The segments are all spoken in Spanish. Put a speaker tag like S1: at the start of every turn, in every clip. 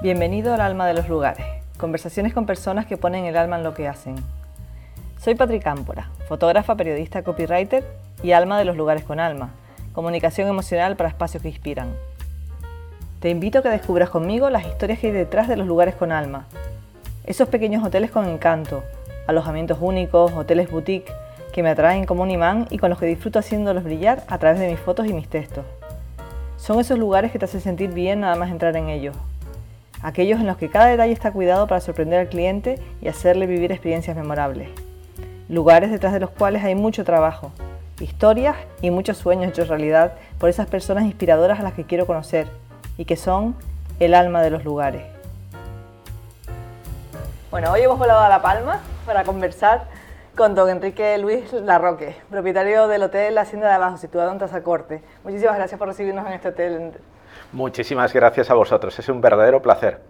S1: Bienvenido al alma de los lugares, conversaciones con personas que ponen el alma en lo que hacen. Soy Patrick Cámpora, fotógrafa, periodista, copywriter y alma de los lugares con alma, comunicación emocional para espacios que inspiran. Te invito a que descubras conmigo las historias que hay detrás de los lugares con alma, esos pequeños hoteles con encanto, alojamientos únicos, hoteles boutique, que me atraen como un imán y con los que disfruto haciéndolos brillar a través de mis fotos y mis textos. Son esos lugares que te hacen sentir bien nada más entrar en ellos, aquellos en los que cada detalle está cuidado para sorprender al cliente y hacerle vivir experiencias memorables. Lugares detrás de los cuales hay mucho trabajo, historias y muchos sueños hechos realidad por esas personas inspiradoras a las que quiero conocer y que son el alma de los lugares. Bueno, hoy hemos volado a La Palma para conversar con don Enrique Luis Larroque, propietario del Hotel Hacienda de Abajo, situado en Tazacorte. Muchísimas gracias por recibirnos en este hotel.
S2: Muchísimas gracias a vosotros, es un verdadero placer.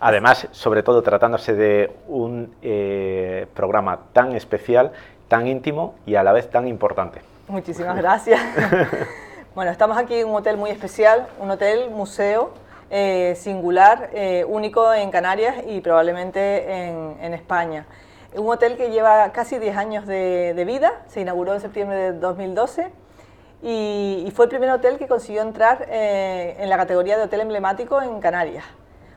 S2: Además, sobre todo tratándose de un eh, programa tan especial, tan íntimo y a la vez tan importante.
S1: Muchísimas gracias. bueno, estamos aquí en un hotel muy especial, un hotel museo eh, singular, eh, único en Canarias y probablemente en, España. Un hotel que lleva casi 10 años de, de vida, se inauguró en septiembre de 2012 y, fue el primer hotel que consiguió entrar eh, en la categoría de hotel emblemático en Canarias.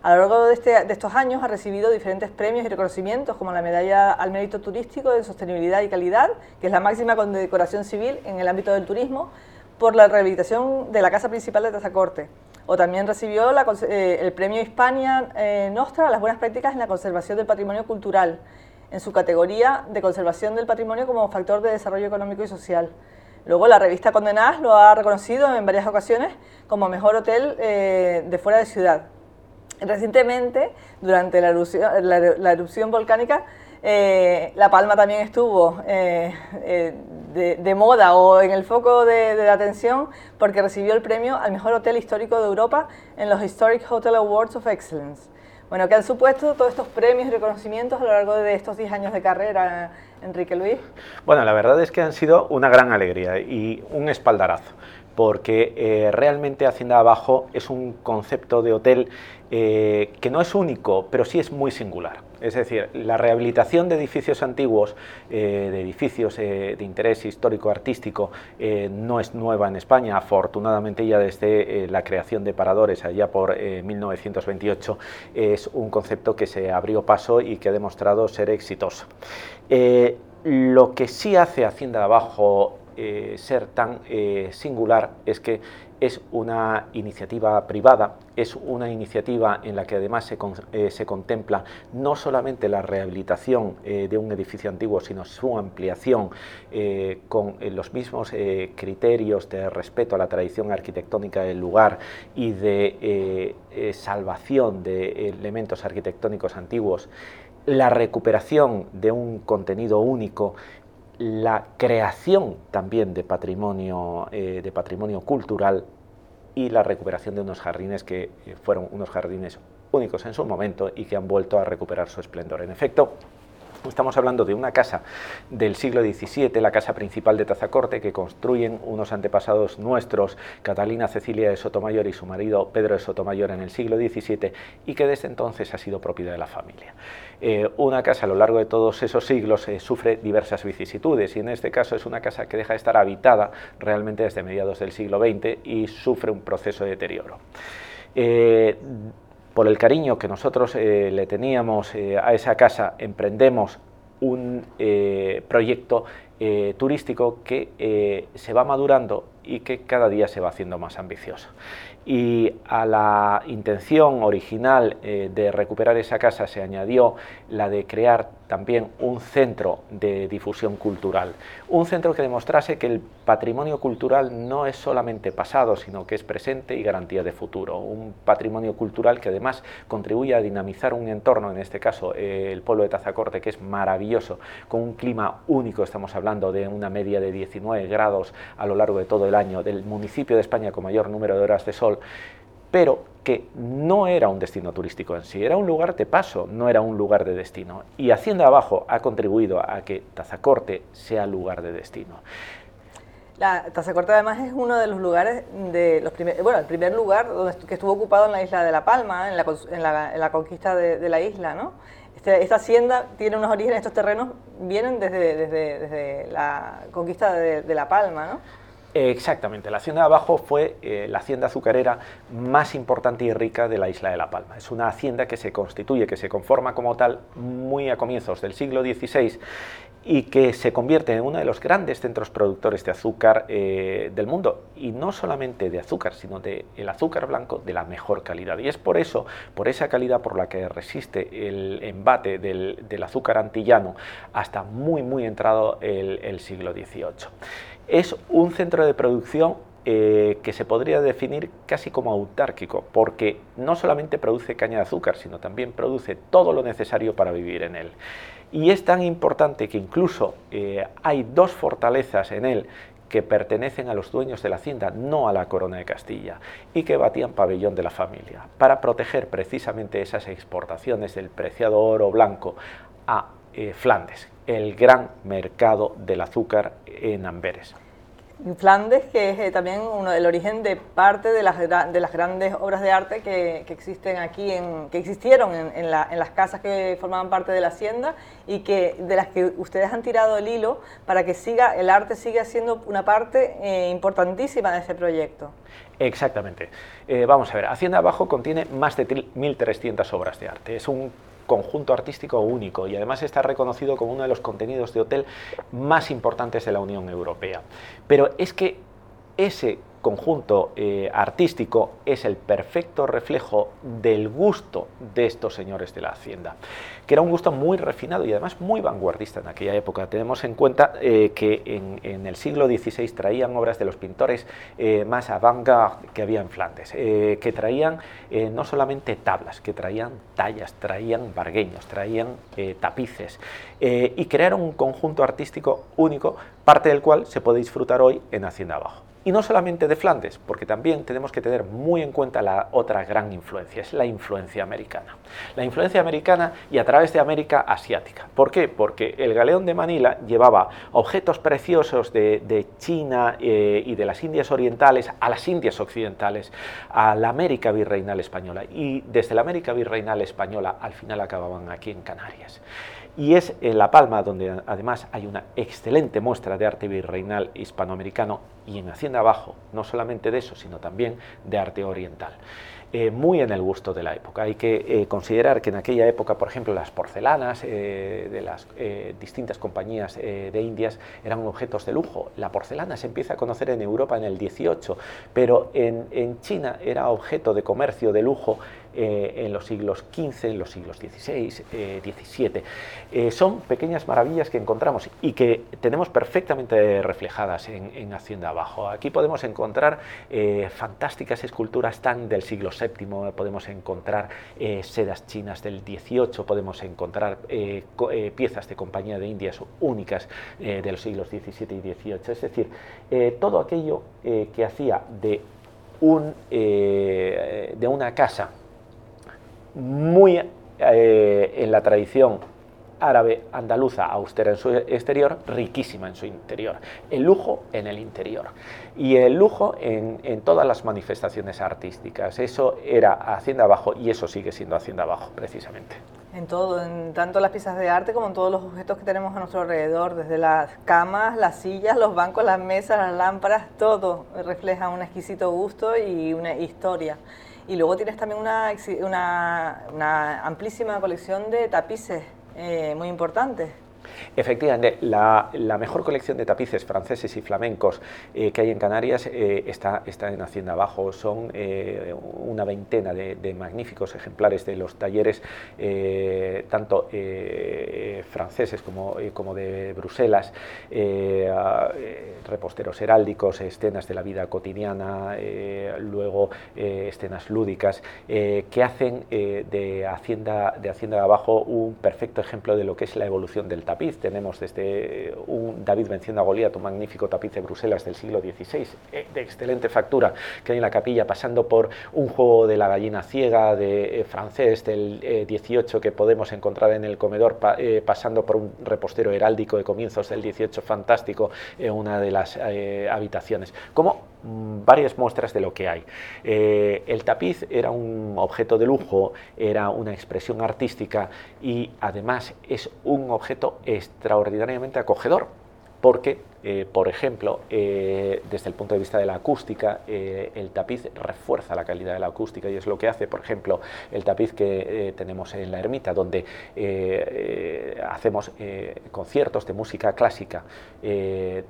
S1: A lo largo este, de, estos años ha recibido diferentes premios y reconocimientos, como la Medalla al Mérito Turístico de Sostenibilidad y Calidad, que es la máxima condecoración civil en el ámbito del turismo, por la rehabilitación de la casa principal de Tazacorte. O también recibió eh, el premio Hispania eh, Nostra a las buenas prácticas en la conservación del patrimonio cultural, en su categoría de conservación del patrimonio como factor de desarrollo económico y social. Luego la revista Condenadas lo ha reconocido en varias ocasiones como mejor hotel eh, de fuera de ciudad. Recientemente, durante la erupción, volcánica, eh, La Palma también estuvo eh, de, moda o en el foco de, atención porque recibió el premio al mejor hotel histórico de Europa en los Historic Hotel Awards of Excellence. Bueno, ¿qué han supuesto todos estos premios y reconocimientos a lo largo de estos 10 años de carrera, Enrique Luis?
S2: Bueno, la verdad es que han sido una gran alegría y un espaldarazo porque eh, realmente Hacienda Abajo es un concepto de hotel eh, que no es único, pero sí es muy singular. Es decir, la rehabilitación de edificios antiguos, eh, de edificios de interés histórico-artístico, no es nueva en España. Afortunadamente ya desde la creación de paradores allá por 1928 es un concepto que se abrió paso y que ha demostrado ser exitoso. lo que sí hace Hacienda Abajo eh, ser tan eh, singular es que es una iniciativa privada, es una iniciativa en la que además se, eh, se contempla no solamente la rehabilitación de un edificio antiguo, sino su ampliación con los mismos criterios de respeto a la tradición arquitectónica del lugar y de salvación de elementos arquitectónicos antiguos la recuperación de un contenido único la creación también de patrimonio, eh, de patrimonio cultural y la recuperación de unos jardines que eh, fueron unos jardines únicos en su momento y que han vuelto a recuperar su esplendor. En efecto, Estamos hablando de una casa del siglo XVII, la casa principal de Tazacorte, que construyen unos antepasados nuestros, Catalina Cecilia de Sotomayor y su marido Pedro de Sotomayor en el siglo XVII, y que desde entonces ha sido propiedad de la familia. Eh, una casa a lo largo de todos esos siglos eh, sufre diversas vicisitudes, y en este caso es una casa que deja de estar habitada realmente desde mediados del siglo XX y sufre un proceso de deterioro. Eh, por el cariño que nosotros le teníamos a esa casa, emprendemos un proyecto turístico que se va madurando y que cada día se va haciendo más ambicioso. Y a la intención original de recuperar esa casa se añadió la de crear también un centro de difusión cultural, un centro que demostrase que el patrimonio cultural no es solamente pasado, sino que es presente y garantía de futuro, un patrimonio cultural que además contribuye a dinamizar un entorno, en este caso eh, el pueblo de Tazacorte, que es maravilloso, con un clima único, estamos hablando de una media de 19 grados a lo largo de todo el año, del municipio de España con mayor número de horas de sol, pero que no era un destino turístico en sí, era un lugar de paso, no era un lugar de destino. Y Hacienda Abajo ha contribuido a que Tazacorte sea lugar de destino.
S1: La Tazacorte además es uno de los lugares, de los primer, bueno, el primer lugar donde, que estuvo ocupado en la isla de La Palma, en la, en la, en la conquista de, de, la isla, ¿no? Este, esta hacienda tiene unos orígenes, estos terrenos vienen desde, desde, desde la conquista de, de La Palma, ¿no?
S2: Exactamente, la hacienda de abajo fue eh, la hacienda azucarera más importante y rica de la isla de La Palma. Es una hacienda que se constituye, que se conforma como tal muy a comienzos del siglo XVI y que se convierte en uno de los grandes centros productores de azúcar eh, del mundo. Y no solamente de azúcar, sino de el azúcar blanco de la mejor calidad. Y es por eso, por esa calidad por la que resiste el embate del, azúcar antillano hasta muy, muy entrado el, el siglo XVIII. Es un centro de producción eh, que se podría definir casi como autárquico, porque no solamente produce caña de azúcar, sino también produce todo lo necesario para vivir en él. Y es tan importante que incluso eh, hay dos fortalezas en él que pertenecen a los dueños de la hacienda, no a la corona de Castilla, y que batían pabellón de la familia, para proteger precisamente esas exportaciones del preciado oro blanco a eh, Flandes, el gran mercado del azúcar en Amberes.
S1: Flandes, que es eh, también uno del origen de parte de las, de las grandes obras de arte que, que existen aquí, en, que existieron en, en, la, en, las casas que formaban parte de la hacienda y que de las que ustedes han tirado el hilo para que siga el arte siga siendo una parte eh, importantísima de ese proyecto.
S2: Exactamente. Eh, vamos a ver, Hacienda Abajo contiene más de 1.300 obras de arte. Es un conjunto artístico único y además está reconocido como uno de los contenidos de hotel más importantes de la Unión Europea. Pero es que ese conjunto eh, artístico es el perfecto reflejo del gusto de estos señores de la hacienda, que era un gusto muy refinado y además muy vanguardista en aquella época. Tenemos en cuenta eh, que en, el siglo XVI traían obras de los pintores eh, más avant-garde que había en Flandes, que traían no solamente tablas, que traían tallas, traían bargueños, traían tapices y crearon un conjunto artístico único, parte del cual se puede disfrutar hoy en Hacienda Abajo. Y no solamente de Flandes, porque también tenemos que tener muy en cuenta la otra gran influencia, es la influencia americana. La influencia americana y a través de América asiática. ¿Por qué? Porque el galeón de Manila llevaba objetos preciosos de, China eh, y de las Indias orientales a las Indias occidentales, a la América virreinal española. Y desde la América virreinal española al final acababan aquí en Canarias y es en La Palma donde además hay una excelente muestra de arte virreinal hispanoamericano y en Hacienda Abajo, no solamente de eso, sino también de arte oriental. Eh, muy en el gusto de la época. Hay que eh, considerar que en aquella época, por ejemplo, las porcelanas eh, de las distintas compañías de Indias eran objetos de lujo. La porcelana se empieza a conocer en Europa en el 18, pero en China era objeto de comercio de lujo eh, en los siglos XV, en los siglos XVI, eh, XVII. Eh, son pequeñas maravillas que encontramos y que tenemos perfectamente reflejadas en, en Hacienda Abajo. Aquí podemos encontrar eh, fantásticas esculturas tan del siglo VII, podemos encontrar sedas chinas del XVIII, podemos encontrar piezas de compañía de Indias únicas de los siglos XVII y XVIII. Es decir, todo aquello que hacía de, un, de una casa muy eh, en la tradición árabe andaluza austera en su exterior, riquísima en su interior. El lujo en el interior. Y el lujo en, en, todas las manifestaciones artísticas. Eso era Hacienda Abajo y eso sigue siendo Hacienda Abajo, precisamente.
S1: En todo, en tanto las piezas de arte como en todos los objetos que tenemos a nuestro alrededor, desde las camas, las sillas, los bancos, las mesas, las lámparas, todo refleja un exquisito gusto y una historia. Y luego tienes también una, una, una amplísima colección de tapices eh, muy importantes.
S2: Efectivamente, la, mejor colección de tapices franceses y flamencos eh, que hay en Canarias eh, está, en Hacienda Abajo. Son eh, una veintena de, magníficos ejemplares de los talleres, tanto franceses como, como, de Bruselas, reposteros heráldicos, escenas de la vida cotidiana, luego escenas lúdicas, que hacen de, Hacienda, de Hacienda Abajo un perfecto ejemplo de lo que es la evolución del tapiz tapiz. Tenemos desde un David venciendo a Goliat, un magnífico tapiz de Bruselas del siglo XVI, eh, de excelente factura, que hay en la capilla, pasando por un juego de la gallina ciega de francés del 18 que podemos encontrar en el comedor pasando por un repostero heráldico de comienzos del 18 fantástico en una de las habitaciones. Como mm, varias muestras de lo que hay. el tapiz era un objeto de lujo, era una expresión artística y además es un objeto extraordinariamente acogedor porque, eh, por ejemplo, eh, desde el punto de vista de la acústica, eh, el tapiz refuerza la calidad de la acústica y es lo que hace, por ejemplo, el tapiz que tenemos en la ermita, donde hacemos conciertos de música clásica,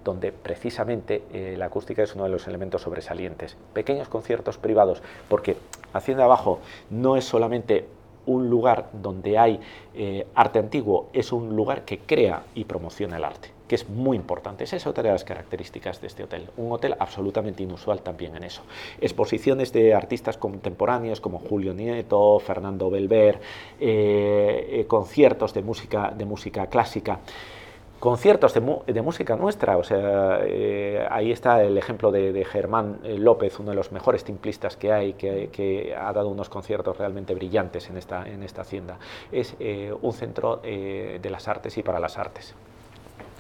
S2: donde precisamente la acústica es uno de los elementos sobresalientes. Pequeños conciertos privados, porque Hacienda Abajo no es solamente un lugar donde hay arte antiguo, es un lugar que crea y promociona el arte que es muy importante. Esa es otra de las características de este hotel. Un hotel absolutamente inusual también en eso. Exposiciones de artistas contemporáneos como Julio Nieto, Fernando Belver, eh, eh, conciertos de música, de música clásica conciertos de, música nuestra. O sea, eh, ahí está el ejemplo de, Germán López, uno de los mejores timplistas que hay, que, ha dado unos conciertos realmente brillantes en esta, en esta hacienda. Es un centro de las artes y para las artes.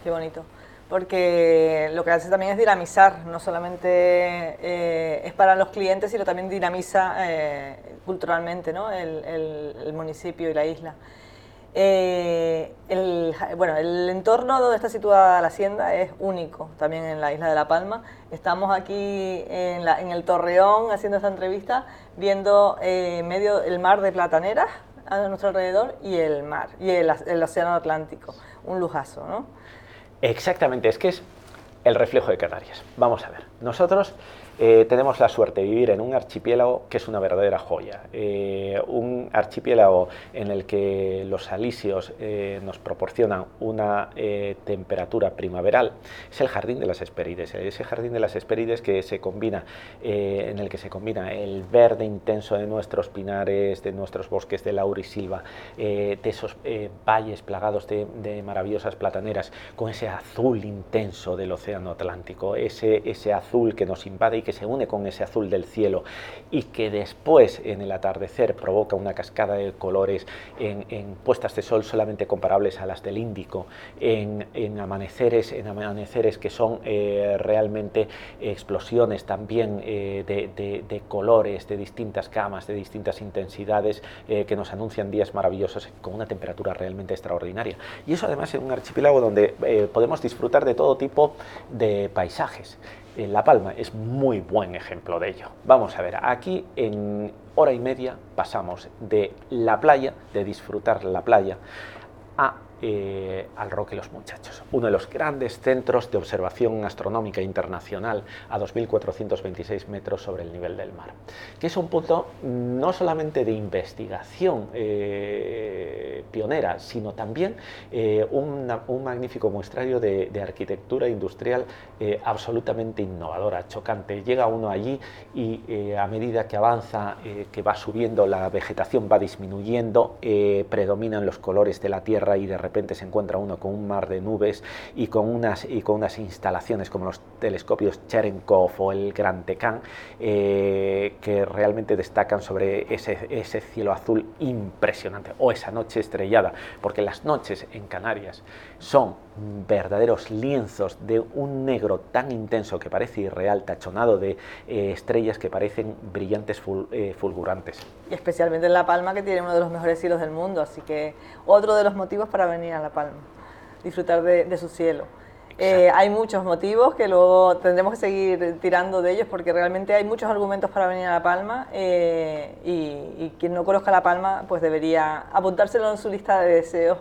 S1: Qué bonito. Porque lo que hace también es dinamizar, no solamente eh, es para los clientes, sino también dinamiza eh, culturalmente ¿no? el, municipio y la isla. Eh, el, bueno, el entorno donde está situada la hacienda es único, también en la isla de La Palma. Estamos aquí en, el Torreón haciendo esta entrevista, viendo medio el mar de Plataneras a nuestro alrededor y el mar, y el, el Océano Atlántico. Un lujazo, ¿no?
S2: Exactamente, es que es el reflejo de Canarias. Vamos a ver, nosotros eh, tenemos la suerte de vivir en un archipiélago que es una verdadera joya, eh, un archipiélago en el que los alisios eh, nos proporcionan una temperatura primaveral, es el jardín de las Hesperides, ese jardín de las Hesperides que se combina, en el que se combina el verde intenso de nuestros pinares, de nuestros bosques de laurisilva, de esos valles plagados de, maravillosas plataneras, con ese azul intenso del océano Atlántico, ese, ese azul que nos invade y que se une con ese azul del cielo y que después en el atardecer provoca una cascada de colores en, puestas de sol solamente comparables a las del Índico, en, amaneceres, en amaneceres que son eh, realmente explosiones también eh, de, colores, de distintas camas, de distintas intensidades eh, que nos anuncian días maravillosos con una temperatura realmente extraordinaria. Y eso además es un archipiélago donde podemos disfrutar de todo tipo de paisajes. La Palma es muy buen ejemplo de ello. Vamos a ver, aquí en hora y media pasamos de la playa, de disfrutar la playa, a eh, al Roque Los Muchachos, uno de los grandes centros de observación astronómica internacional a 2.426 metros sobre el nivel del mar, que es un punto no solamente de investigación eh, pionera, sino también eh, un magnífico muestrario de, arquitectura industrial absolutamente innovadora, chocante. Llega uno allí y a medida que avanza, que va subiendo, la vegetación va disminuyendo, predominan los colores de la tierra y de repente se encuentra uno con un mar de nubes y con unas, y con unas instalaciones como los telescopios Cherenkov o el Gran Tecan, eh, que realmente destacan sobre ese, ese cielo azul impresionante, o esa noche estrellada, porque las noches en Canarias son verdaderos lienzos de un negro tan intenso que parece irreal, tachonado de eh, estrellas que parecen brillantes eh, fulgurantes.
S1: Y especialmente en La Palma, que tiene uno de los mejores cielos del mundo, así que otro de los motivos para venir a La Palma, disfrutar de, su cielo. Eh, hay muchos motivos que luego tendremos que seguir tirando de ellos porque realmente hay muchos argumentos para venir a La Palma y, y quien no conozca La Palma pues debería apuntárselo en su lista de deseos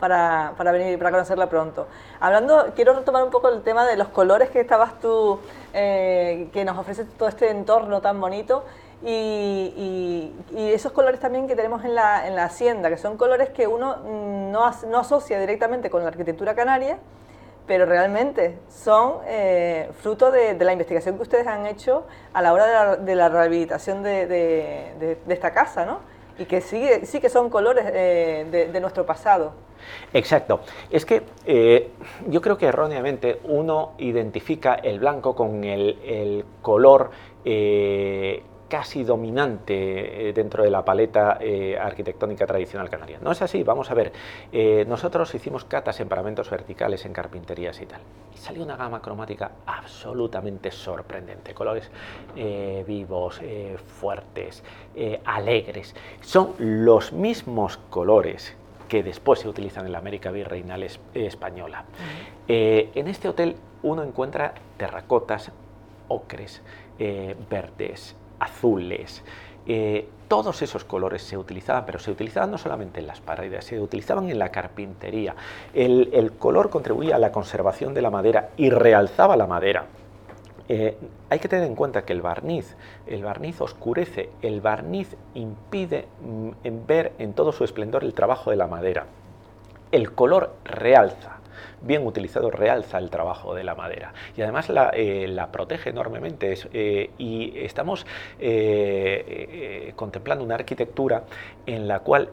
S1: para, para venir, para conocerla pronto. Hablando, quiero retomar un poco el tema de los colores que estabas tú, eh, que nos ofrece todo este entorno tan bonito. Y, esos colores también que tenemos en la, en la hacienda, que son colores que uno no, no, asocia directamente con la arquitectura canaria, pero realmente son eh, fruto de, la investigación que ustedes han hecho a la hora de la, de la rehabilitación de, de, esta casa, ¿no? Y que sí, sí que son colores eh, de nuestro pasado.
S2: Exacto. Es que eh, yo creo que erróneamente uno identifica el blanco con el, color eh, casi dominante eh, dentro de la paleta eh, arquitectónica tradicional canaria. No es así, vamos a ver, eh, nosotros hicimos catas en paramentos verticales, en carpinterías y tal, y salió una gama cromática absolutamente sorprendente, colores vivos, fuertes, alegres, son los mismos colores que después se utilizan en la América Virreinal española. en este hotel uno encuentra terracotas, ocres, verdes, azules. Eh, todos esos colores se utilizaban, pero se utilizaban no solamente en las paredes, se utilizaban en la carpintería. El, color contribuía a la conservación de la madera y realzaba la madera. Eh, hay que tener en cuenta que el barniz, el barniz oscurece, el barniz impide mm, ver en todo su esplendor el trabajo de la madera. El color realza bien utilizado realza el trabajo de la madera y además la, eh, protege enormemente eh, y estamos eh, contemplando una arquitectura en la cual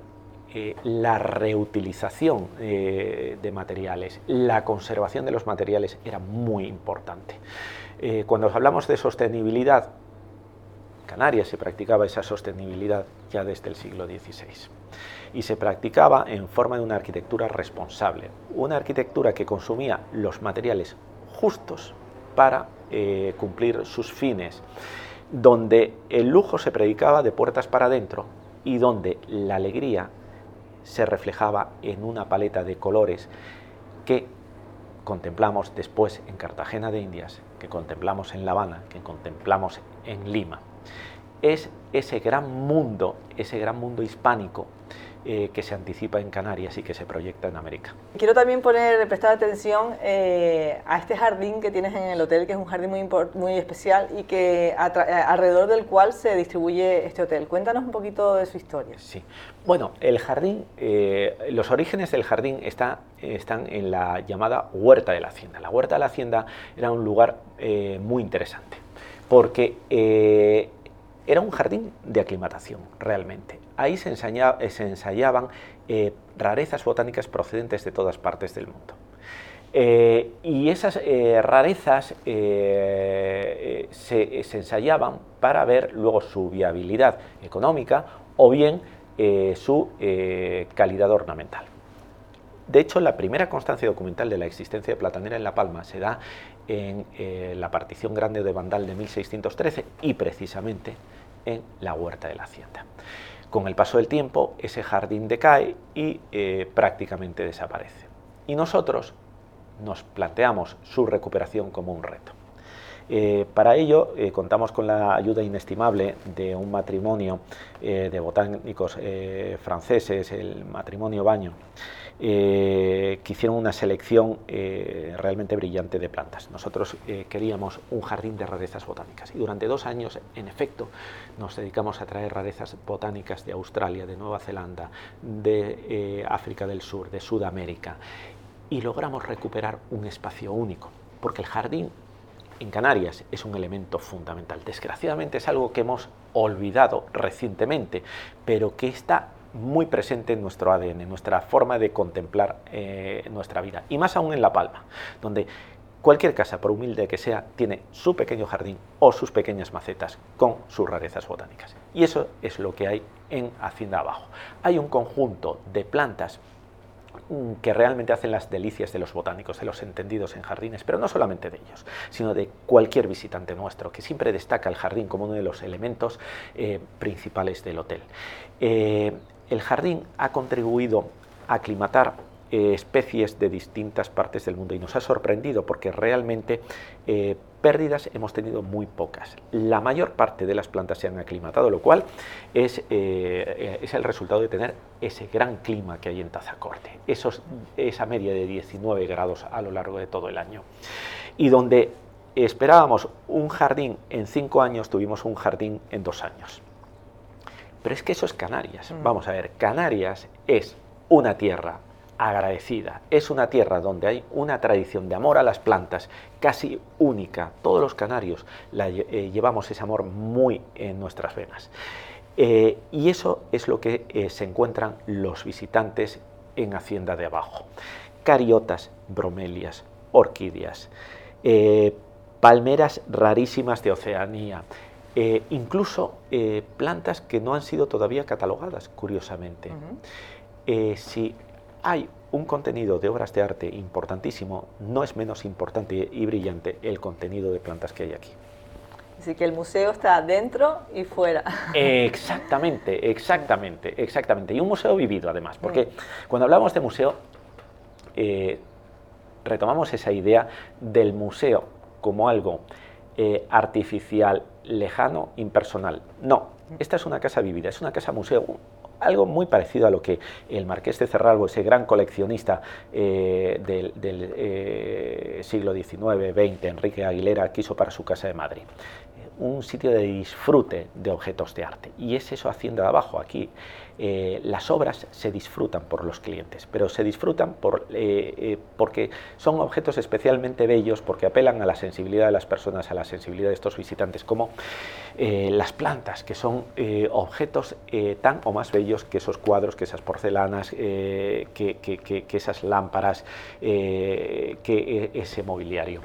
S2: la reutilización de materiales, la conservación de los materiales era muy importante. cuando hablamos de sostenibilidad, Canarias se practicaba esa sostenibilidad ya desde el siglo XVI y se practicaba en forma de una arquitectura responsable, una arquitectura que consumía los materiales justos para eh, cumplir sus fines, donde el lujo se predicaba de puertas para adentro y donde la alegría se reflejaba en una paleta de colores que contemplamos después en Cartagena de Indias, que contemplamos en La Habana, que contemplamos en Lima. Es ese gran mundo, ese gran mundo hispánico eh, que se anticipa en Canarias y que se proyecta en América.
S1: Quiero también poner, prestar atención eh, a este jardín que tienes en el hotel, que es un jardín muy, muy especial y que alrededor del cual se distribuye este hotel. Cuéntanos un poquito de su historia.
S2: Sí, bueno, el jardín, eh, los orígenes del jardín está, están en la llamada Huerta de la Hacienda. La Huerta de la Hacienda era un lugar muy interesante porque era un jardín de aclimatación, realmente. Ahí se, ensayaban eh, rarezas botánicas procedentes de todas partes del mundo. Eh, y esas eh, rarezas se, se, ensayaban para ver luego su viabilidad económica o bien su calidad ornamental. De hecho, la primera constancia documental de la existencia de platanera en La Palma se da en la partición grande de Vandal de 1613 y precisamente en la huerta de la hacienda. Con el paso del tiempo, ese jardín decae y eh, prácticamente desaparece. Y nosotros nos planteamos su recuperación como un reto. Eh, para ello eh, contamos con la ayuda inestimable de un matrimonio de botánicos franceses, el matrimonio Baño, eh, que hicieron una selección eh, realmente brillante de plantas. Nosotros eh, queríamos un jardín de rarezas botánicas y durante dos años, en efecto, nos dedicamos a traer rarezas botánicas de Australia, de Nueva Zelanda, de África del Sur, de Sudamérica y logramos recuperar un espacio único, porque el jardín en Canarias es un elemento fundamental. Desgraciadamente es algo que hemos olvidado recientemente, pero que está muy presente en nuestro ADN, en nuestra forma de contemplar eh, nuestra vida. Y más aún en La Palma, donde cualquier casa, por humilde que sea, tiene su pequeño jardín o sus pequeñas macetas con sus rarezas botánicas. Y eso es lo que hay en Hacienda Abajo. Hay un conjunto de plantas mm, que realmente hacen las delicias de los botánicos, de los entendidos en jardines, pero no solamente de ellos, sino de cualquier visitante nuestro, que siempre destaca el jardín como uno de los elementos eh, principales del hotel. Eh, el jardín ha contribuido a aclimatar eh, especies de distintas partes del mundo y nos ha sorprendido porque realmente eh, pérdidas hemos tenido muy pocas. La mayor parte de las plantas se han aclimatado, lo cual es, eh, el resultado de tener ese gran clima que hay en Tazacorte, esa media de 19 grados a lo largo de todo el año. Y donde esperábamos un jardín en cinco años, tuvimos un jardín en dos años. Pero es que eso es Canarias. Mm. Vamos a ver, Canarias es una tierra agradecida, es una tierra donde hay una tradición de amor a las plantas casi única. Todos los canarios eh, llevamos ese amor muy en nuestras venas. Eh, y eso es lo que eh, se encuentran los visitantes en Hacienda de Abajo. Cariotas, bromelias, orquídeas, palmeras rarísimas de Oceanía, eh, incluso eh, plantas que no han sido todavía catalogadas, curiosamente. si hay un contenido de obras de arte importantísimo, no es menos importante y brillante el contenido de plantas que hay aquí.
S1: Así que el museo está dentro y fuera.
S2: Exactamente, exactamente, exactamente. Y un museo vivido además, porque cuando hablamos de museo, eh, retomamos esa idea del museo como algo eh, artificial, lejano, impersonal. No, esta es una casa vivida, es una casa museo, algo muy parecido a lo que el marqués de Cerralbo, ese gran coleccionista eh, del, del siglo XIX, XX, Enrique Aguilera, quiso para su casa de Madrid un sitio de disfrute de objetos de arte. Y es eso haciendo de abajo. Aquí eh, las obras se disfrutan por los clientes, pero se disfrutan por, eh, eh, porque son objetos especialmente bellos, porque apelan a la sensibilidad de las personas, a la sensibilidad de estos visitantes, como las plantas, que son objetos tan o más bellos que esos cuadros, que esas porcelanas, que, esas lámparas, que ese mobiliario.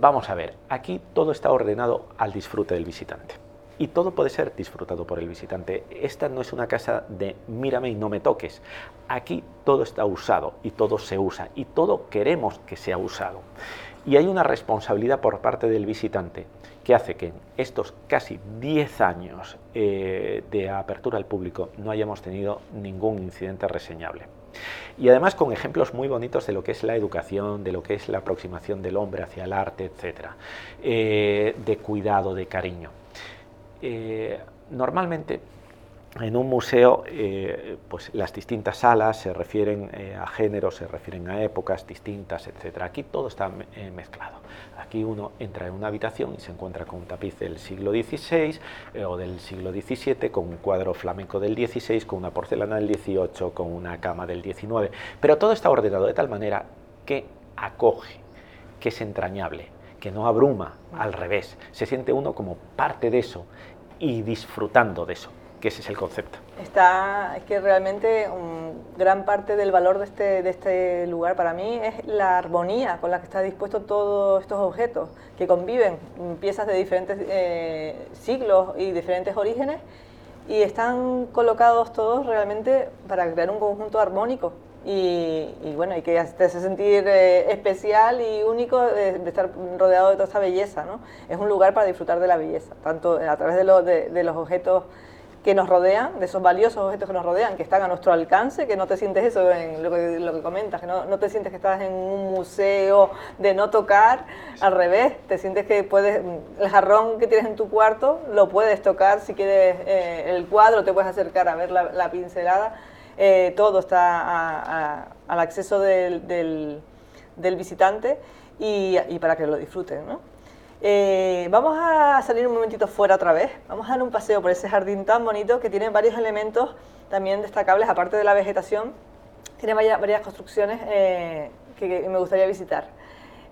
S2: Vamos a ver, aquí todo está ordenado al disfrute del visitante. Y todo puede ser disfrutado por el visitante. Esta no es una casa de mírame y no me toques. Aquí todo está usado y todo se usa y todo queremos que sea usado. Y hay una responsabilidad por parte del visitante que hace que en estos casi 10 años eh, de apertura al público no hayamos tenido ningún incidente reseñable. Y además con ejemplos muy bonitos de lo que es la educación, de lo que es la aproximación del hombre hacia el arte, etcétera, eh, de cuidado, de cariño. Eh, normalmente en un museo, eh, pues las distintas salas se refieren eh, a géneros, se refieren a épocas distintas, etc. Aquí todo está mezclado. Aquí uno entra en una habitación y se encuentra con un tapiz del siglo XVI o del siglo XVII, con un cuadro flamenco del XVI, con una porcelana del XVIII, con una cama del XIX. Pero todo está ordenado de tal manera que acoge, que es entrañable, que no abruma, al revés. Se siente uno como parte de eso y disfrutando de eso que ese es el concepto.
S1: Está, es que realmente gran parte del valor de este, de este lugar para mí es la armonía con la que está dispuesto todos estos objetos, que conviven, piezas de diferentes eh, siglos y diferentes orígenes, y están colocados todos realmente para crear un conjunto armónico. Y, bueno, y que te hace sentir eh, especial y único de, estar rodeado de toda esta belleza, ¿no? Es un lugar para disfrutar de la belleza, tanto a través de, los objetos que nos rodean, de esos valiosos objetos que nos rodean, que están a nuestro alcance, que no te sientes eso en lo que, lo que comentas, que no, no, te sientes que estás en un museo de no tocar, al revés, te sientes que puedes, el jarrón que tienes en tu cuarto lo puedes tocar, si quieres eh, el cuadro te puedes acercar a ver la, pincelada, eh, todo está al acceso del, del, del visitante y, y, para que lo disfruten, ¿no? Eh, vamos a salir un momentito fuera otra vez. Vamos a dar un paseo por ese jardín tan bonito que tiene varios elementos también destacables, aparte de la vegetación. Tiene varias, construcciones eh, que, me gustaría visitar.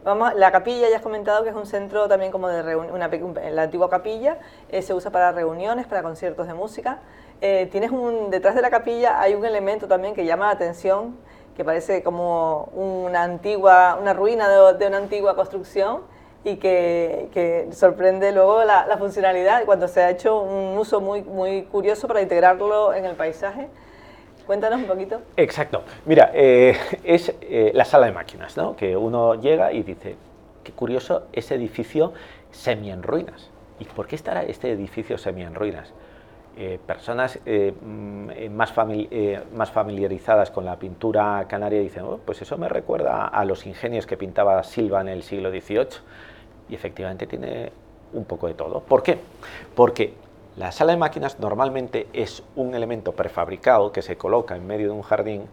S1: Vamos, la capilla, ya has comentado que es un centro también como de reunión, la antigua capilla, eh, se usa para reuniones, para conciertos de música. Tienes un, detrás de la capilla hay un elemento también que llama la atención, que parece como una antigua, una ruina de una antigua construcción y que, sorprende luego la, funcionalidad cuando se ha hecho un uso muy, muy curioso para integrarlo en el paisaje. Cuéntanos un poquito.
S2: Exacto. Mira, eh, es eh, la sala de máquinas, ¿no? Que uno llega y dice, qué curioso ese edificio semi en ruinas. ¿Y por qué estará este edificio semi en ruinas? Eh, personas mm, más, más, familiarizadas con la pintura canaria dicen, oh, pues eso me recuerda a los ingenios que pintaba Silva en el siglo XVIII y efectivamente tiene un poco de todo. ¿Por qué? Porque la sala de máquinas normalmente es un elemento prefabricado que se coloca en medio de un jardín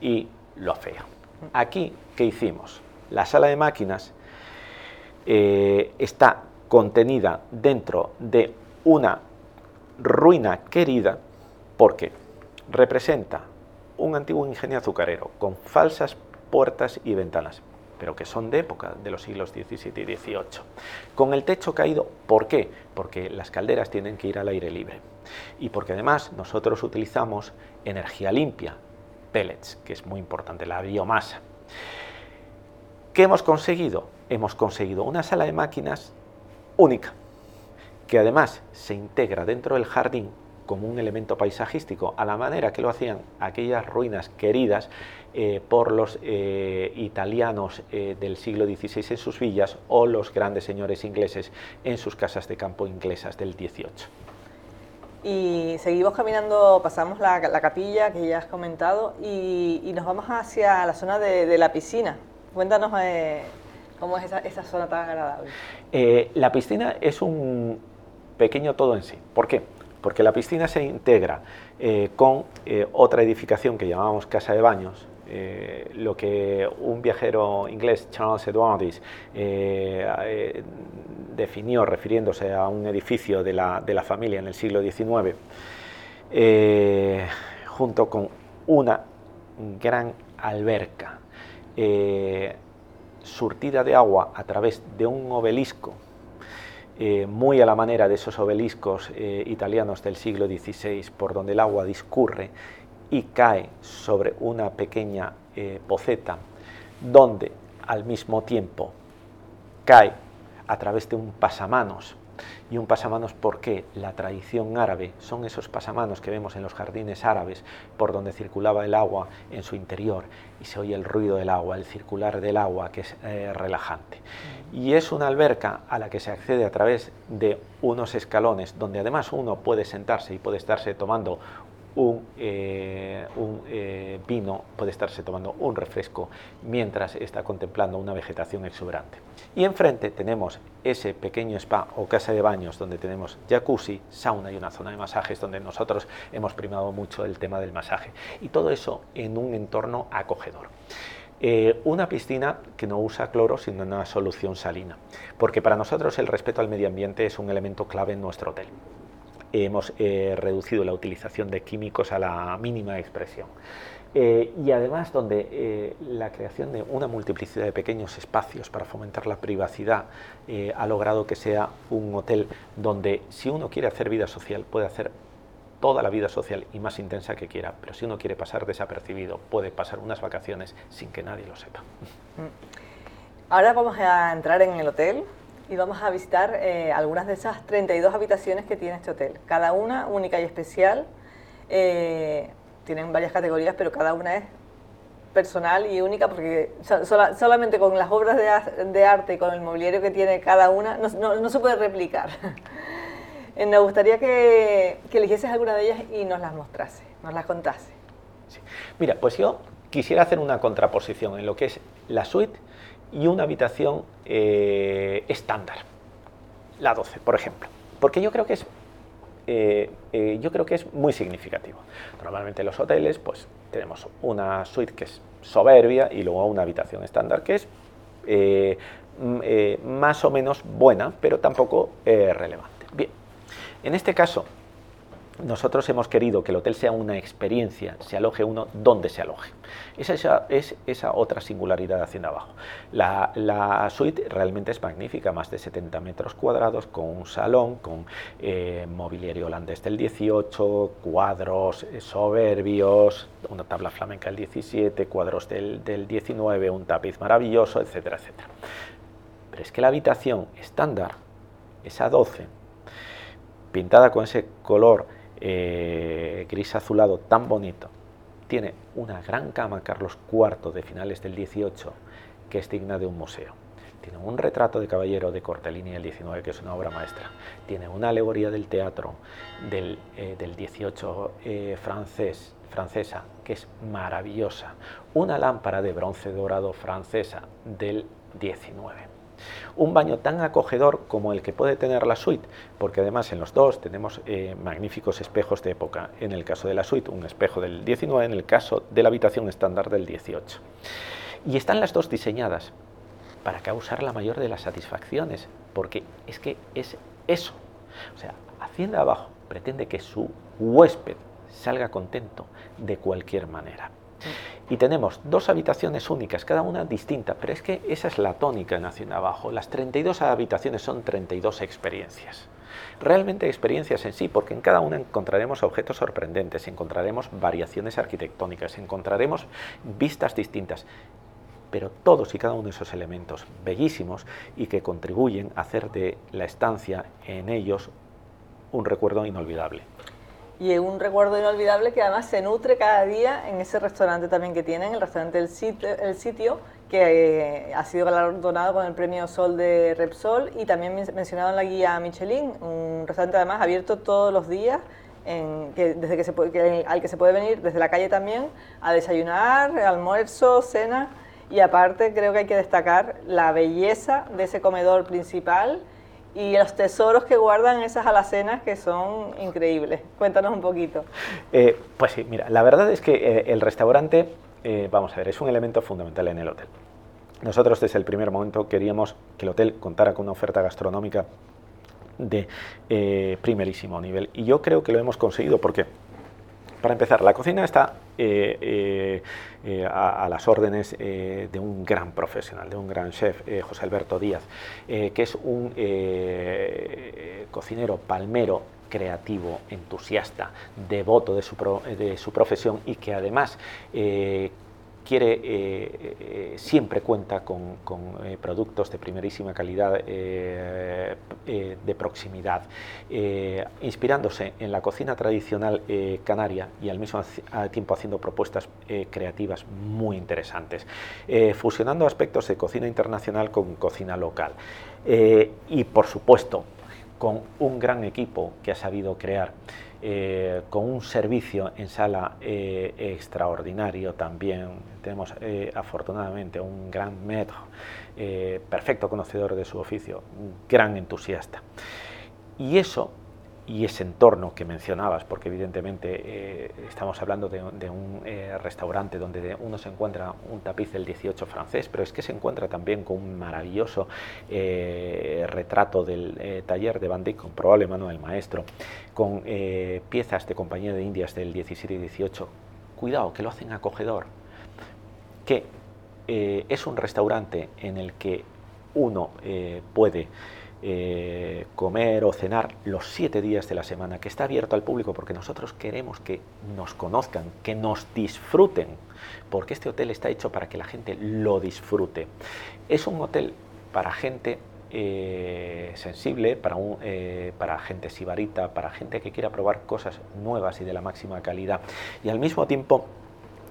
S2: y lo afea. Aquí, ¿qué hicimos? La sala de máquinas eh, está contenida dentro de una ruina querida porque representa un antiguo ingenio azucarero con falsas puertas y ventanas pero que son de época de los siglos XVII y XVIII. Con el techo caído, ¿por qué? Porque las calderas tienen que ir al aire libre y porque además nosotros utilizamos energía limpia, pellets, que es muy importante, la biomasa. ¿Qué hemos conseguido? Hemos conseguido una sala de máquinas única, que además se integra dentro del jardín como un elemento paisajístico, a la manera que lo hacían aquellas ruinas queridas eh, por los eh, italianos eh, del siglo XVI en sus villas o los grandes señores ingleses en sus casas de campo inglesas del XVIII.
S1: Y seguimos caminando, pasamos la, capilla que ya has comentado y, nos vamos hacia la zona de, la piscina. Cuéntanos cómo es esa, esa, zona tan agradable.
S2: la piscina es un pequeño todo en sí. ¿Por qué? porque la piscina se integra eh, con eh, otra edificación que llamamos casa de baños, eh, lo que un viajero inglés, Charles Edwardis, definió refiriéndose a un edificio de la, de la familia en el siglo XIX, junto con una gran alberca surtida de agua a través de un obelisco eh, muy a la manera de esos obeliscos eh, italianos del siglo XVI, por donde el agua discurre y cae sobre una pequeña eh, poceta, donde al mismo tiempo cae a través de un pasamanos y un pasamanos porque la tradición árabe son esos pasamanos que vemos en los jardines árabes por donde circulaba el agua en su interior y se oye el ruido del agua, el circular del agua que es eh, relajante. Y es una alberca a la que se accede a través de unos escalones donde además uno puede sentarse y puede estarse tomando un, eh, eh, vino, puede estarse tomando un refresco mientras está contemplando una vegetación exuberante. Y enfrente tenemos ese pequeño spa o casa de baños donde tenemos jacuzzi, sauna y una zona de masajes donde nosotros hemos primado mucho el tema del masaje. Y todo eso en un entorno acogedor. Eh, una piscina que no usa cloro sino una solución salina, porque para nosotros el respeto al medio ambiente es un elemento clave en nuestro hotel hemos eh, reducido la utilización de químicos a la mínima expresión. Eh, y además donde eh, la creación de una multiplicidad de pequeños espacios para fomentar la privacidad ha logrado que sea un hotel donde si uno quiere hacer vida social puede hacer toda la vida social y más intensa que quiera, pero si uno quiere pasar desapercibido puede pasar unas vacaciones sin que nadie lo sepa.
S1: Ahora vamos a entrar en el hotel, y vamos a visitar eh, algunas de esas 32 habitaciones que tiene este hotel. Cada una única y especial. Eh, tienen varias categorías, pero cada una es personal y única porque solamente con las obras de, arte y con el mobiliario que tiene cada una no, se puede replicar. Eh, me gustaría que, que, eligieses alguna de ellas y nos las mostrase, nos las contase.
S2: Mira, pues yo quisiera hacer una contraposición en lo que es la suite y una habitación eh, estándar, la 12, por ejemplo. Porque yo creo que es eh, eh, yo creo que es muy significativo. Normalmente en los hoteles pues tenemos una suite que es soberbia y luego una habitación estándar que es más o menos buena, pero tampoco relevante. Bien, en este caso nosotros hemos querido que el hotel sea una experiencia, se aloje uno donde se aloje. Esa, es esa otra singularidad de Hacienda Abajo. La, suite realmente es magnífica, más de 70 metros cuadrados, con un salón, con eh, mobiliario holandés del 18, cuadros eh, soberbios, una tabla flamenca del 17, cuadros del, del 19, un tapiz maravilloso, etcétera, etcétera. Pero es que la habitación estándar, esa 12, pintada con ese color eh, gris azulado tan bonito, tiene una gran cama Carlos IV de finales del 18 que es digna de un museo. Tiene un retrato de caballero de Cortellini del 19 que es una obra maestra. Tiene una alegoría del teatro del, 18 eh, eh, francés, francesa que es maravillosa. Una lámpara de bronce dorado francesa del 19 un baño tan acogedor como el que puede tener la suite, porque además en los dos tenemos eh, magníficos espejos de época. En el caso de la suite, un espejo del 19, en el caso de la habitación estándar del 18. Y están las dos diseñadas para causar la mayor de las satisfacciones, porque es que es eso. O sea, Hacienda Abajo pretende que su huésped salga contento de cualquier manera. Y tenemos dos habitaciones únicas, cada una distinta, pero es que esa es la tónica en Hacienda Abajo. Las 32 habitaciones son 32 experiencias. Realmente experiencias en sí, porque en cada una encontraremos objetos sorprendentes, encontraremos variaciones arquitectónicas, encontraremos vistas distintas. pero todos y cada uno de esos elementos bellísimos y que contribuyen a hacer de la estancia en ellos un recuerdo inolvidable.
S1: Y un recuerdo inolvidable que además se nutre cada día en ese restaurante también que tienen, el restaurante El Sitio, el sitio que eh, ha sido galardonado con el premio Sol de Repsol y también mencionado en la guía Michelin, un restaurante además abierto todos los días que, desde que se puede, al que se puede venir desde la calle también a desayunar, almuerzo, cena. Y aparte creo que hay que destacar la belleza de ese comedor principal y los tesoros que guardan esas alacenas que son increíbles. Cuéntanos un poquito.
S2: Eh, pues sí, mira, la verdad es que eh, el restaurante, eh, vamos a ver, es un elemento fundamental en el hotel. Nosotros desde el primer momento queríamos que el hotel contara con una oferta gastronómica de primerísimo nivel. Y yo creo que lo hemos conseguido porque, para empezar, la cocina está eh, eh, a, las órdenes de un gran profesional, de un gran chef, José Alberto Díaz, que es un cocinero palmero creativo, entusiasta, devoto de su, de su profesión y que además quiere, eh, eh, siempre cuenta con, eh, productos de primerísima calidad, de proximidad, inspirándose en la cocina tradicional canaria y al mismo tiempo haciendo propuestas creativas muy interesantes, fusionando aspectos de cocina internacional con cocina local. y por supuesto, con un gran equipo que ha sabido crear eh, con un servicio en sala eh, extraordinario también. Tenemos eh, afortunadamente un gran metro, perfecto conocedor de su oficio, un gran entusiasta. Y eso y ese entorno que mencionabas, porque evidentemente eh, estamos hablando de, un eh, restaurante donde uno se encuentra un tapiz del 18 francés, pero es que se encuentra también con un maravilloso eh, retrato del taller de Van Dyck, con probable mano del maestro, con piezas de compañía de Indias del 17 y 18. Cuidado, que lo hacen acogedor, que es un restaurante en el que uno puede eh, comer o cenar los siete días de la semana, que está abierto al público porque nosotros queremos que nos conozcan, que nos disfruten, porque este hotel está hecho para que la gente lo disfrute. Es un hotel para gente eh, sensible, para, eh, para gente sibarita, para gente que quiera probar cosas nuevas y de la máxima calidad, y al mismo tiempo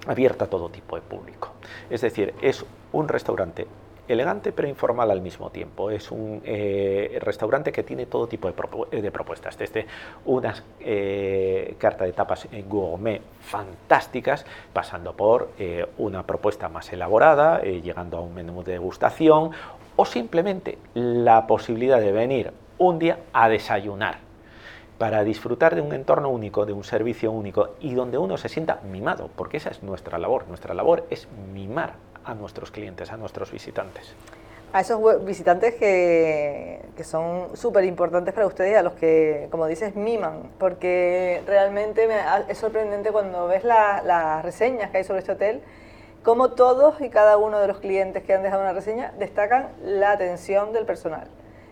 S2: abierta a todo tipo de público. Es decir, es un restaurante elegante pero informal al mismo tiempo. Es un eh, restaurante que tiene todo tipo de, propuestas, desde unas eh, carta de tapas gourmet fantásticas, pasando por eh, una propuesta más elaborada, llegando a un menú de degustación o simplemente la posibilidad de venir un día a desayunar para disfrutar de un entorno único, de un servicio único y donde uno se sienta mimado, porque esa es nuestra labor. Nuestra labor es mimar a nuestros clientes, a nuestros visitantes.
S1: A esos visitantes que, que son súper importantes para ustedes, a los que, como dices, miman, porque realmente es sorprendente cuando ves las reseñas que hay sobre este hotel, cómo todos y cada uno de los clientes que han dejado una reseña destacan la atención del personal.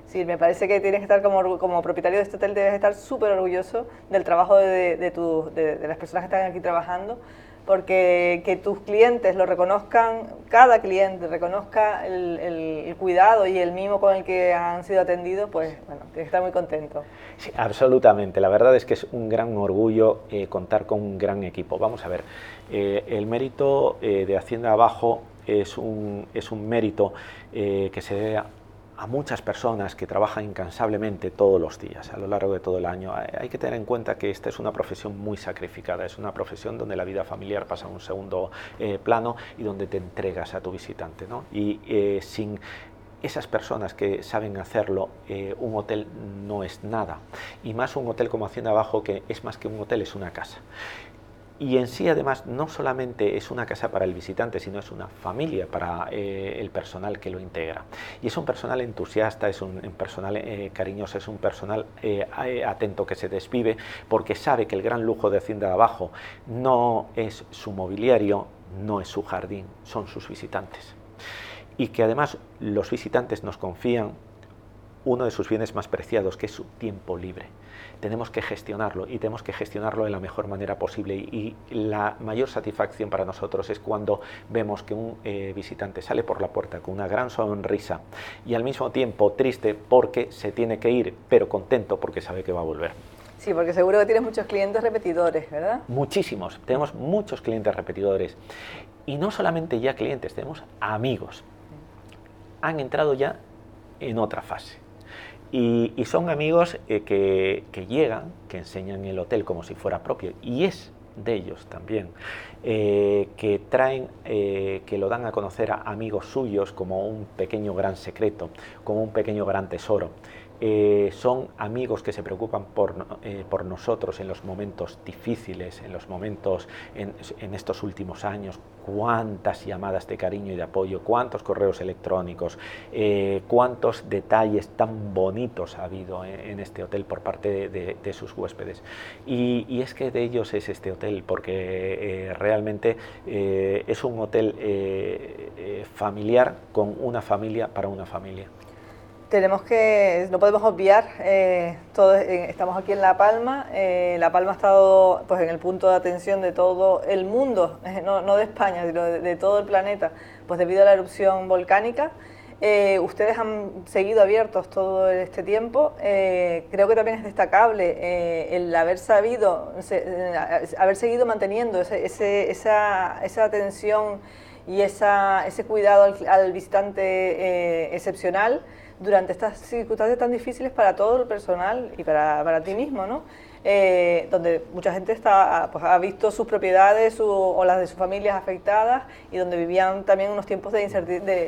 S1: Sí, me parece que tienes que estar como, como propietario de este hotel, debes estar súper orgulloso del trabajo de, de, de, de las personas que están aquí trabajando, porque que tus clientes lo reconozcan, cada cliente reconozca el, cuidado y el mimo con el que han sido atendidos, pues bueno, tienes que estar muy contento.
S2: Sí, absolutamente. La verdad es que es un gran orgullo eh, contar con un gran equipo. Vamos a ver, eh, el mérito eh, de Hacienda Abajo es un, es un mérito que se debe a muchas personas que trabajan incansablemente todos los días, a lo largo de todo el año. Hay que tener en cuenta que esta es una profesión muy sacrificada, es una profesión donde la vida familiar pasa a un segundo eh, plano y donde te entregas a tu visitante. ¿no? Y eh, sin esas personas que saben hacerlo, eh, un hotel no es nada. Y más un hotel como Hacienda Abajo, que es más que un hotel, es una casa. Y en sí, además, no solamente es una casa para el visitante, sino es una familia para eh, el personal que lo integra. Y es un personal entusiasta, es un, personal eh, cariñoso, es un personal eh, atento que se desvive porque sabe que el gran lujo de Hacienda de Abajo no es su mobiliario, no es su jardín, son sus visitantes. Y que además los visitantes nos confían uno de sus bienes más preciados, que es su tiempo libre. Tenemos que gestionarlo y tenemos que gestionarlo de la mejor manera posible. Y la mayor satisfacción para nosotros es cuando vemos que un eh, visitante sale por la puerta con una gran sonrisa y al mismo tiempo triste porque se tiene que ir, pero contento porque sabe que va a volver.
S1: Sí, porque seguro que tienes muchos clientes repetidores, ¿verdad?
S2: Muchísimos, tenemos muchos clientes repetidores. Y no solamente ya clientes, tenemos amigos. Han entrado ya en otra fase. Y, son amigos eh, que, llegan, que enseñan el hotel como si fuera propio, y es de ellos también, eh, que traen, eh, que lo dan a conocer a amigos suyos como un pequeño gran secreto, como un pequeño gran tesoro. Eh, son amigos que se preocupan por, eh, por, nosotros en los momentos difíciles, en los momentos, en, estos últimos años, cuántas llamadas de cariño y de apoyo, cuántos correos electrónicos, eh, cuántos detalles tan bonitos ha habido en, este hotel por parte de, sus huéspedes. Y, y, es que de ellos es este hotel, porque realmente es un hotel familiar con una familia para una familia
S1: tenemos que, no podemos obviar, eh, eh, estamos aquí en La Palma, eh, La Palma ha estado pues, en el punto de atención de todo el mundo, no, de España, sino de, todo el planeta, pues debido a la erupción volcánica. ustedes han seguido abiertos todo este tiempo. creo que también es destacable el haber sabido, haber seguido manteniendo esa, esa atención y esa, ese cuidado al, al visitante excepcional durante estas circunstancias tan difíciles para todo el personal y para, para ti mismo, ¿no? Eh, donde mucha gente está, pues, ha visto sus propiedades o las de sus familias afectadas y donde vivían también unos tiempos de,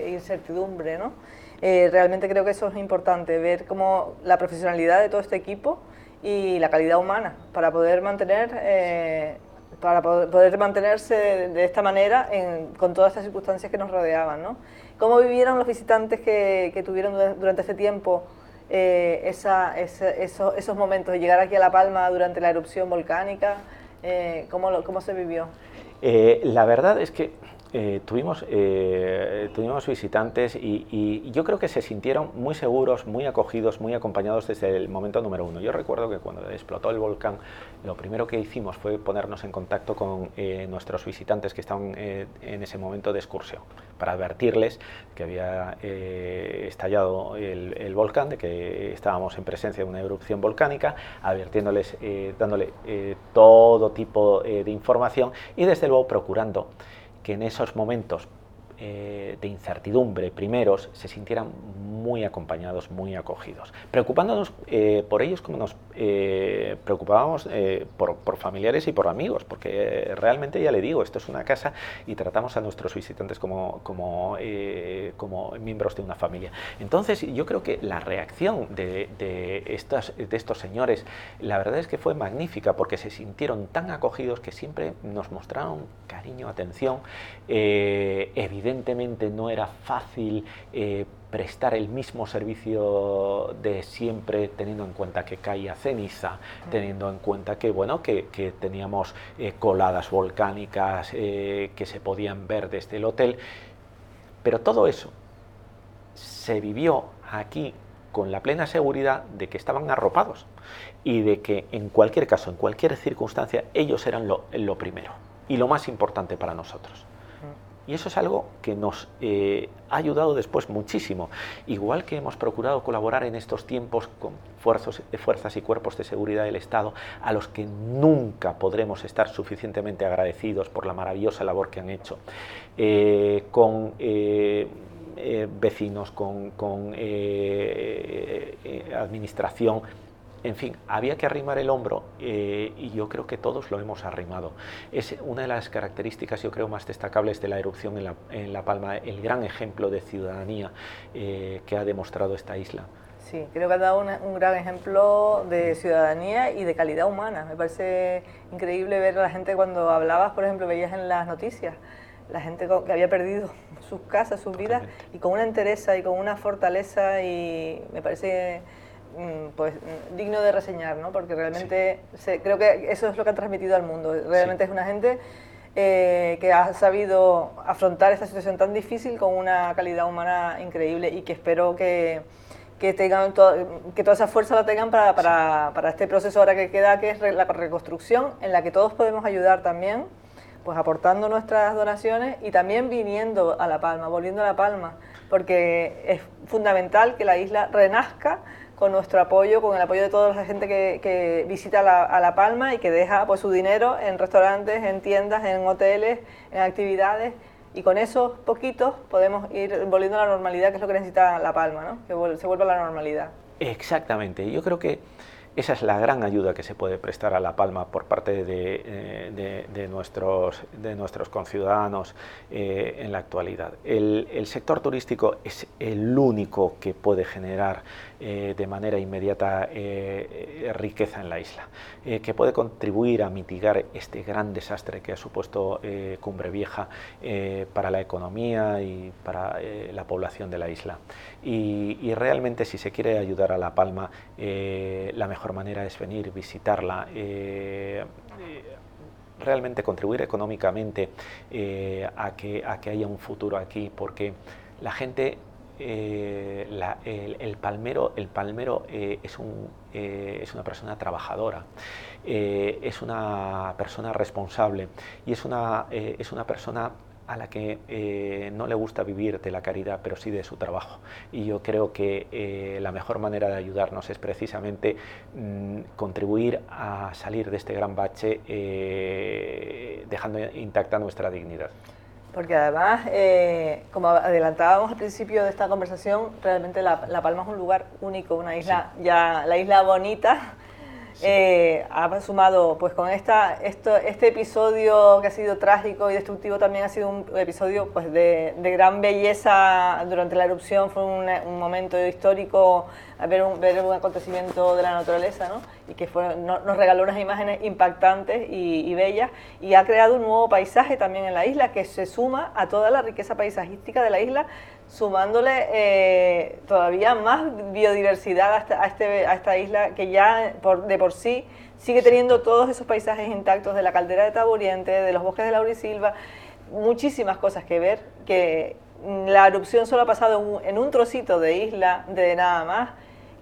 S1: incertidumbre. ¿no? Eh, realmente creo que eso es importante, ver cómo la profesionalidad de todo este equipo y la calidad humana para poder mantener eh, para poder mantenerse de, esta manera con todas estas circunstancias que nos rodeaban. ¿no? ¿Cómo vivieron los visitantes que, tuvieron durante este tiempo eh, esos, momentos de llegar aquí a La Palma durante la erupción volcánica? Eh, ¿cómo, ¿Cómo se vivió?
S2: Eh, la verdad es que eh, tuvimos, eh, tuvimos visitantes y, yo creo que se sintieron muy seguros, muy acogidos, muy acompañados desde el momento número uno. Yo recuerdo que cuando explotó el volcán, lo primero que hicimos fue ponernos en contacto con eh, nuestros visitantes que estaban en ese momento de excursión, para advertirles que había estallado el, volcán, de que estábamos en presencia de una erupción volcánica, advirtiéndoles, dándole todo tipo de información y desde luego procurando que en esos momentos eh, de incertidumbre primeros se sintieran muy acompañados, muy acogidos, preocupándonos eh, por ellos como nos eh, preocupábamos por, familiares y por amigos, porque realmente ya le digo, esto es una casa y tratamos a nuestros visitantes como, como, como miembros de una familia. Entonces yo creo que la reacción de, de, de estos señores, la verdad es que fue magnífica, porque se sintieron tan acogidos que siempre nos mostraron cariño, atención, evidentemente no era fácil eh, prestar el mismo servicio de siempre, teniendo en cuenta que caía ceniza, teniendo en cuenta que, bueno, que, teníamos eh, coladas volcánicas eh, que se podían ver desde el hotel. Pero todo eso se vivió aquí con la plena seguridad de que estaban arropados y de que en cualquier caso, en cualquier circunstancia, ellos eran lo primero y lo más importante para nosotros. Y eso es algo que nos eh, ha ayudado después muchísimo. Igual que hemos procurado colaborar en estos tiempos con fuerzas, fuerzas y cuerpos de seguridad del Estado, a los que nunca podremos estar suficientemente agradecidos por la maravillosa labor que han hecho, eh, con eh, vecinos, con administración en fin, había que arrimar el hombro eh, y yo creo que todos lo hemos arrimado. Es una de las características, yo creo, más destacables de la erupción en La, Palma, el gran ejemplo de ciudadanía eh, que ha demostrado esta isla.
S1: Sí, creo que ha dado un gran ejemplo de ciudadanía y de calidad humana. Me parece increíble ver a la gente cuando hablabas, por ejemplo, veías en las noticias, la gente que había perdido sus casas, sus vidas, y con una entereza y con una fortaleza, y me parece pues mm, digno de reseñar, ¿no? Porque realmente creo que eso es lo que ha transmitido al mundo. Realmente es una gente eh, que ha sabido afrontar esta situación tan difícil con una calidad humana increíble y que espero que, que tengan que toda esa fuerza la tengan para, para, para, este proceso ahora que queda, que es la reconstrucción, en la que todos podemos ayudar también, pues aportando nuestras donaciones y también viniendo a La Palma, volviendo a La Palma, porque es fundamental que la isla renazca con nuestro apoyo, con el apoyo de toda la gente que, que visita a La Palma y que deja pues, su dinero en restaurantes, en tiendas, en hoteles, en actividades y con esos poquitos podemos ir volviendo a la normalidad, que es lo que necesita La Palma, ¿no? que se vuelva a la normalidad.
S2: Exactamente, yo creo que esa es la gran ayuda que se puede prestar a La Palma por parte de, eh, nuestros, de nuestros conciudadanos eh, en la actualidad. El, sector turístico es el único que puede generar eh, de manera inmediata riqueza en la isla, que puede contribuir a mitigar este gran desastre que ha supuesto Cumbre Vieja para la economía y para la población de la isla. Y, realmente si se quiere ayudar a La Palma, la mejor manera es venir, visitarla, eh, eh, realmente contribuir económicamente eh, a, que, a que haya un futuro aquí, porque la gente el, palmero, el palmero es, un, es, una persona trabajadora, es una persona responsable y es una, es una persona a la que eh, no le gusta vivir de la caridad, pero sí de su trabajo. Y yo creo que eh, la mejor manera de ayudarnos es precisamente mm, contribuir a salir de este gran bache eh, dejando intacta nuestra dignidad.
S1: Porque además, como adelantábamos al principio de esta conversación, realmente la, Palma es un lugar único, una isla, ya la isla bonita, eh, ha sumado, pues con esta, esto, este episodio que ha sido trágico y destructivo también ha sido un episodio pues de, gran belleza durante la erupción, fue un, un momento histórico ver un, ver un acontecimiento de la naturaleza, ¿no? Y que fue, nos regaló unas imágenes impactantes y, bellas. Y ha creado un nuevo paisaje también en la isla que se suma a toda la riqueza paisajística de la isla, sumándole eh, todavía más biodiversidad a este, a, esta isla que ya por, de por sí sigue teniendo todos esos paisajes intactos de la caldera de Taburiente, de los bosques de Laurisilva, muchísimas cosas que ver, que la erupción solo ha pasado en un trocito de isla de nada más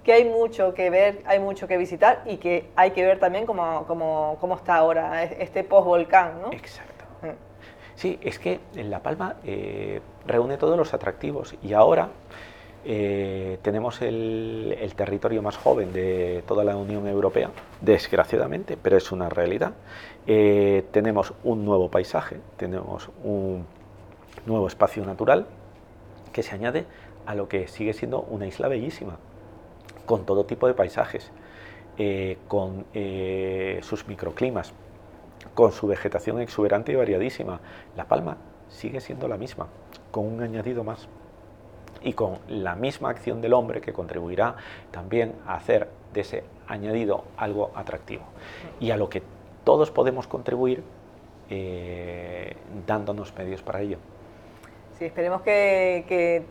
S1: que hay mucho que ver, hay mucho que visitar y que hay que ver también cómo, cómo, cómo está ahora este post-volcán, ¿no?
S2: Exacto. Sí, es que en La Palma eh, reúne todos los atractivos y ahora eh, tenemos el, territorio más joven de toda la Unión Europea, desgraciadamente, pero es una realidad. Eh, tenemos un nuevo paisaje, tenemos un nuevo espacio natural que se añade a lo que sigue siendo una isla bellísima, con todo tipo de paisajes, con sus microclimas, con su vegetación exuberante y variadísima. La Palma sigue siendo la misma, con un añadido más y con la misma acción del hombre que contribuirá también a hacer de ese añadido algo atractivo y a lo que todos podemos contribuir eh, dándonos medios para ello.
S1: Sí, esperemos que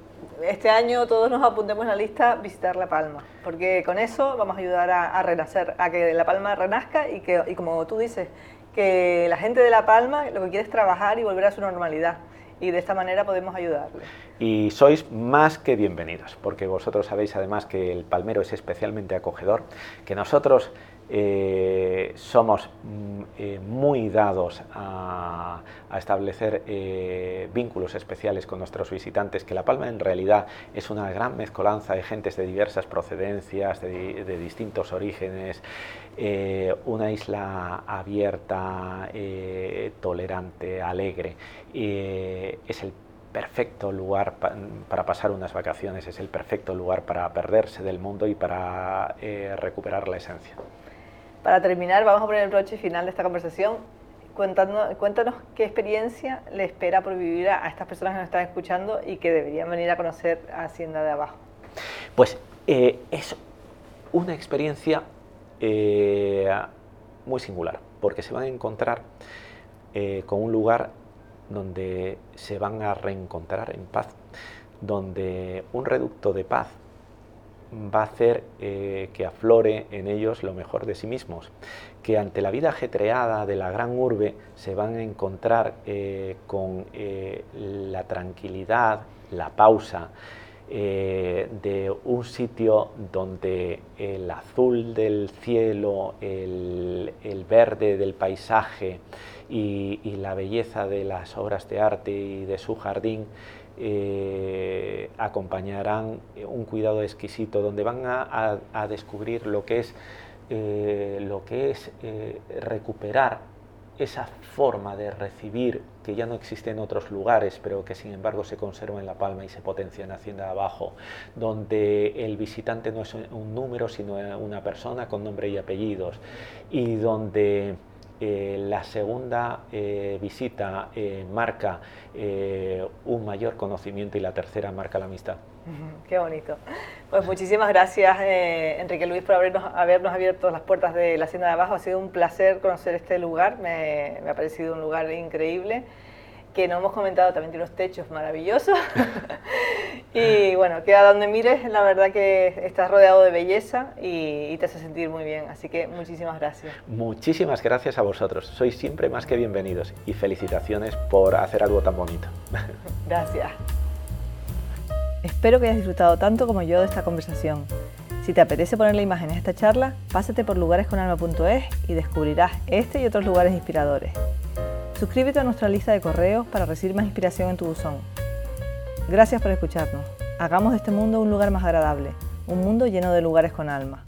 S1: este año todos nos apuntemos en la lista visitar La Palma, porque con eso vamos a ayudar a, renacer, a que La Palma renazca y que, y como tú dices, que la gente de La Palma lo que quiere es trabajar y volver a su normalidad. Y de esta manera podemos ayudarle.
S2: Y sois más que bienvenidos, porque vosotros sabéis además que el palmero es especialmente acogedor, que nosotros eh, somos mm, eh, muy dados a, establecer eh, vínculos especiales con nuestros visitantes, que La Palma en realidad es una gran mezcolanza de gentes de diversas procedencias, de, distintos orígenes, una isla abierta, tolerante, alegre. es el perfecto lugar para pasar unas vacaciones, es el perfecto lugar para perderse del mundo y para recuperar la esencia.
S1: Para terminar, vamos a poner el broche final de esta conversación. Cuéntanos, cuéntanos qué experiencia le espera por vivir a, estas personas que nos están escuchando y que deberían venir a conocer Hacienda de Abajo.
S2: Pues eh, es una experiencia eh, muy singular, porque se van a encontrar eh, con un lugar donde se van a reencontrar en paz, donde un reducto de paz va a hacer eh, que aflore en ellos lo mejor de sí mismos, que ante la vida ajetreada de la gran urbe se van a encontrar eh, con eh, la tranquilidad, la pausa, de un sitio donde el azul del cielo, el, verde del paisaje y, la belleza de las obras de arte y de su jardín eh, acompañarán un cuidado exquisito, donde van a, descubrir lo que es, lo que es recuperar esa forma de recibir que ya no existe en otros lugares, pero que sin embargo se conserva en La Palma y se potencia en Hacienda Abajo, donde el visitante no es un número, sino una persona con nombre y apellidos, y donde eh, la segunda eh, visita eh, marca un mayor conocimiento y la tercera marca la amistad.
S1: Qué bonito. Pues muchísimas gracias, Enrique Luis, por habernos, habernos, abierto las puertas de la Hacienda de Abajo. Ha sido un placer conocer este lugar, me, me ha parecido un lugar increíble que no hemos comentado, también tiene unos techos maravillosos. y bueno, queda donde mires, la verdad que estás rodeado de belleza y, te hace sentir muy bien. Así que muchísimas gracias.
S2: Muchísimas gracias a vosotros. Sois siempre más que bienvenidos y felicitaciones por hacer algo tan bonito.
S1: gracias. Espero que hayas disfrutado tanto como yo de esta conversación. Si te apetece ponerle imágenes a esta charla, pásate por lugaresconalma.es y descubrirás este y otros lugares inspiradores. Suscríbete a nuestra lista de correos para recibir más inspiración en tu buzón. Gracias por escucharnos. Hagamos de este mundo un lugar más agradable, un mundo lleno de lugares con alma.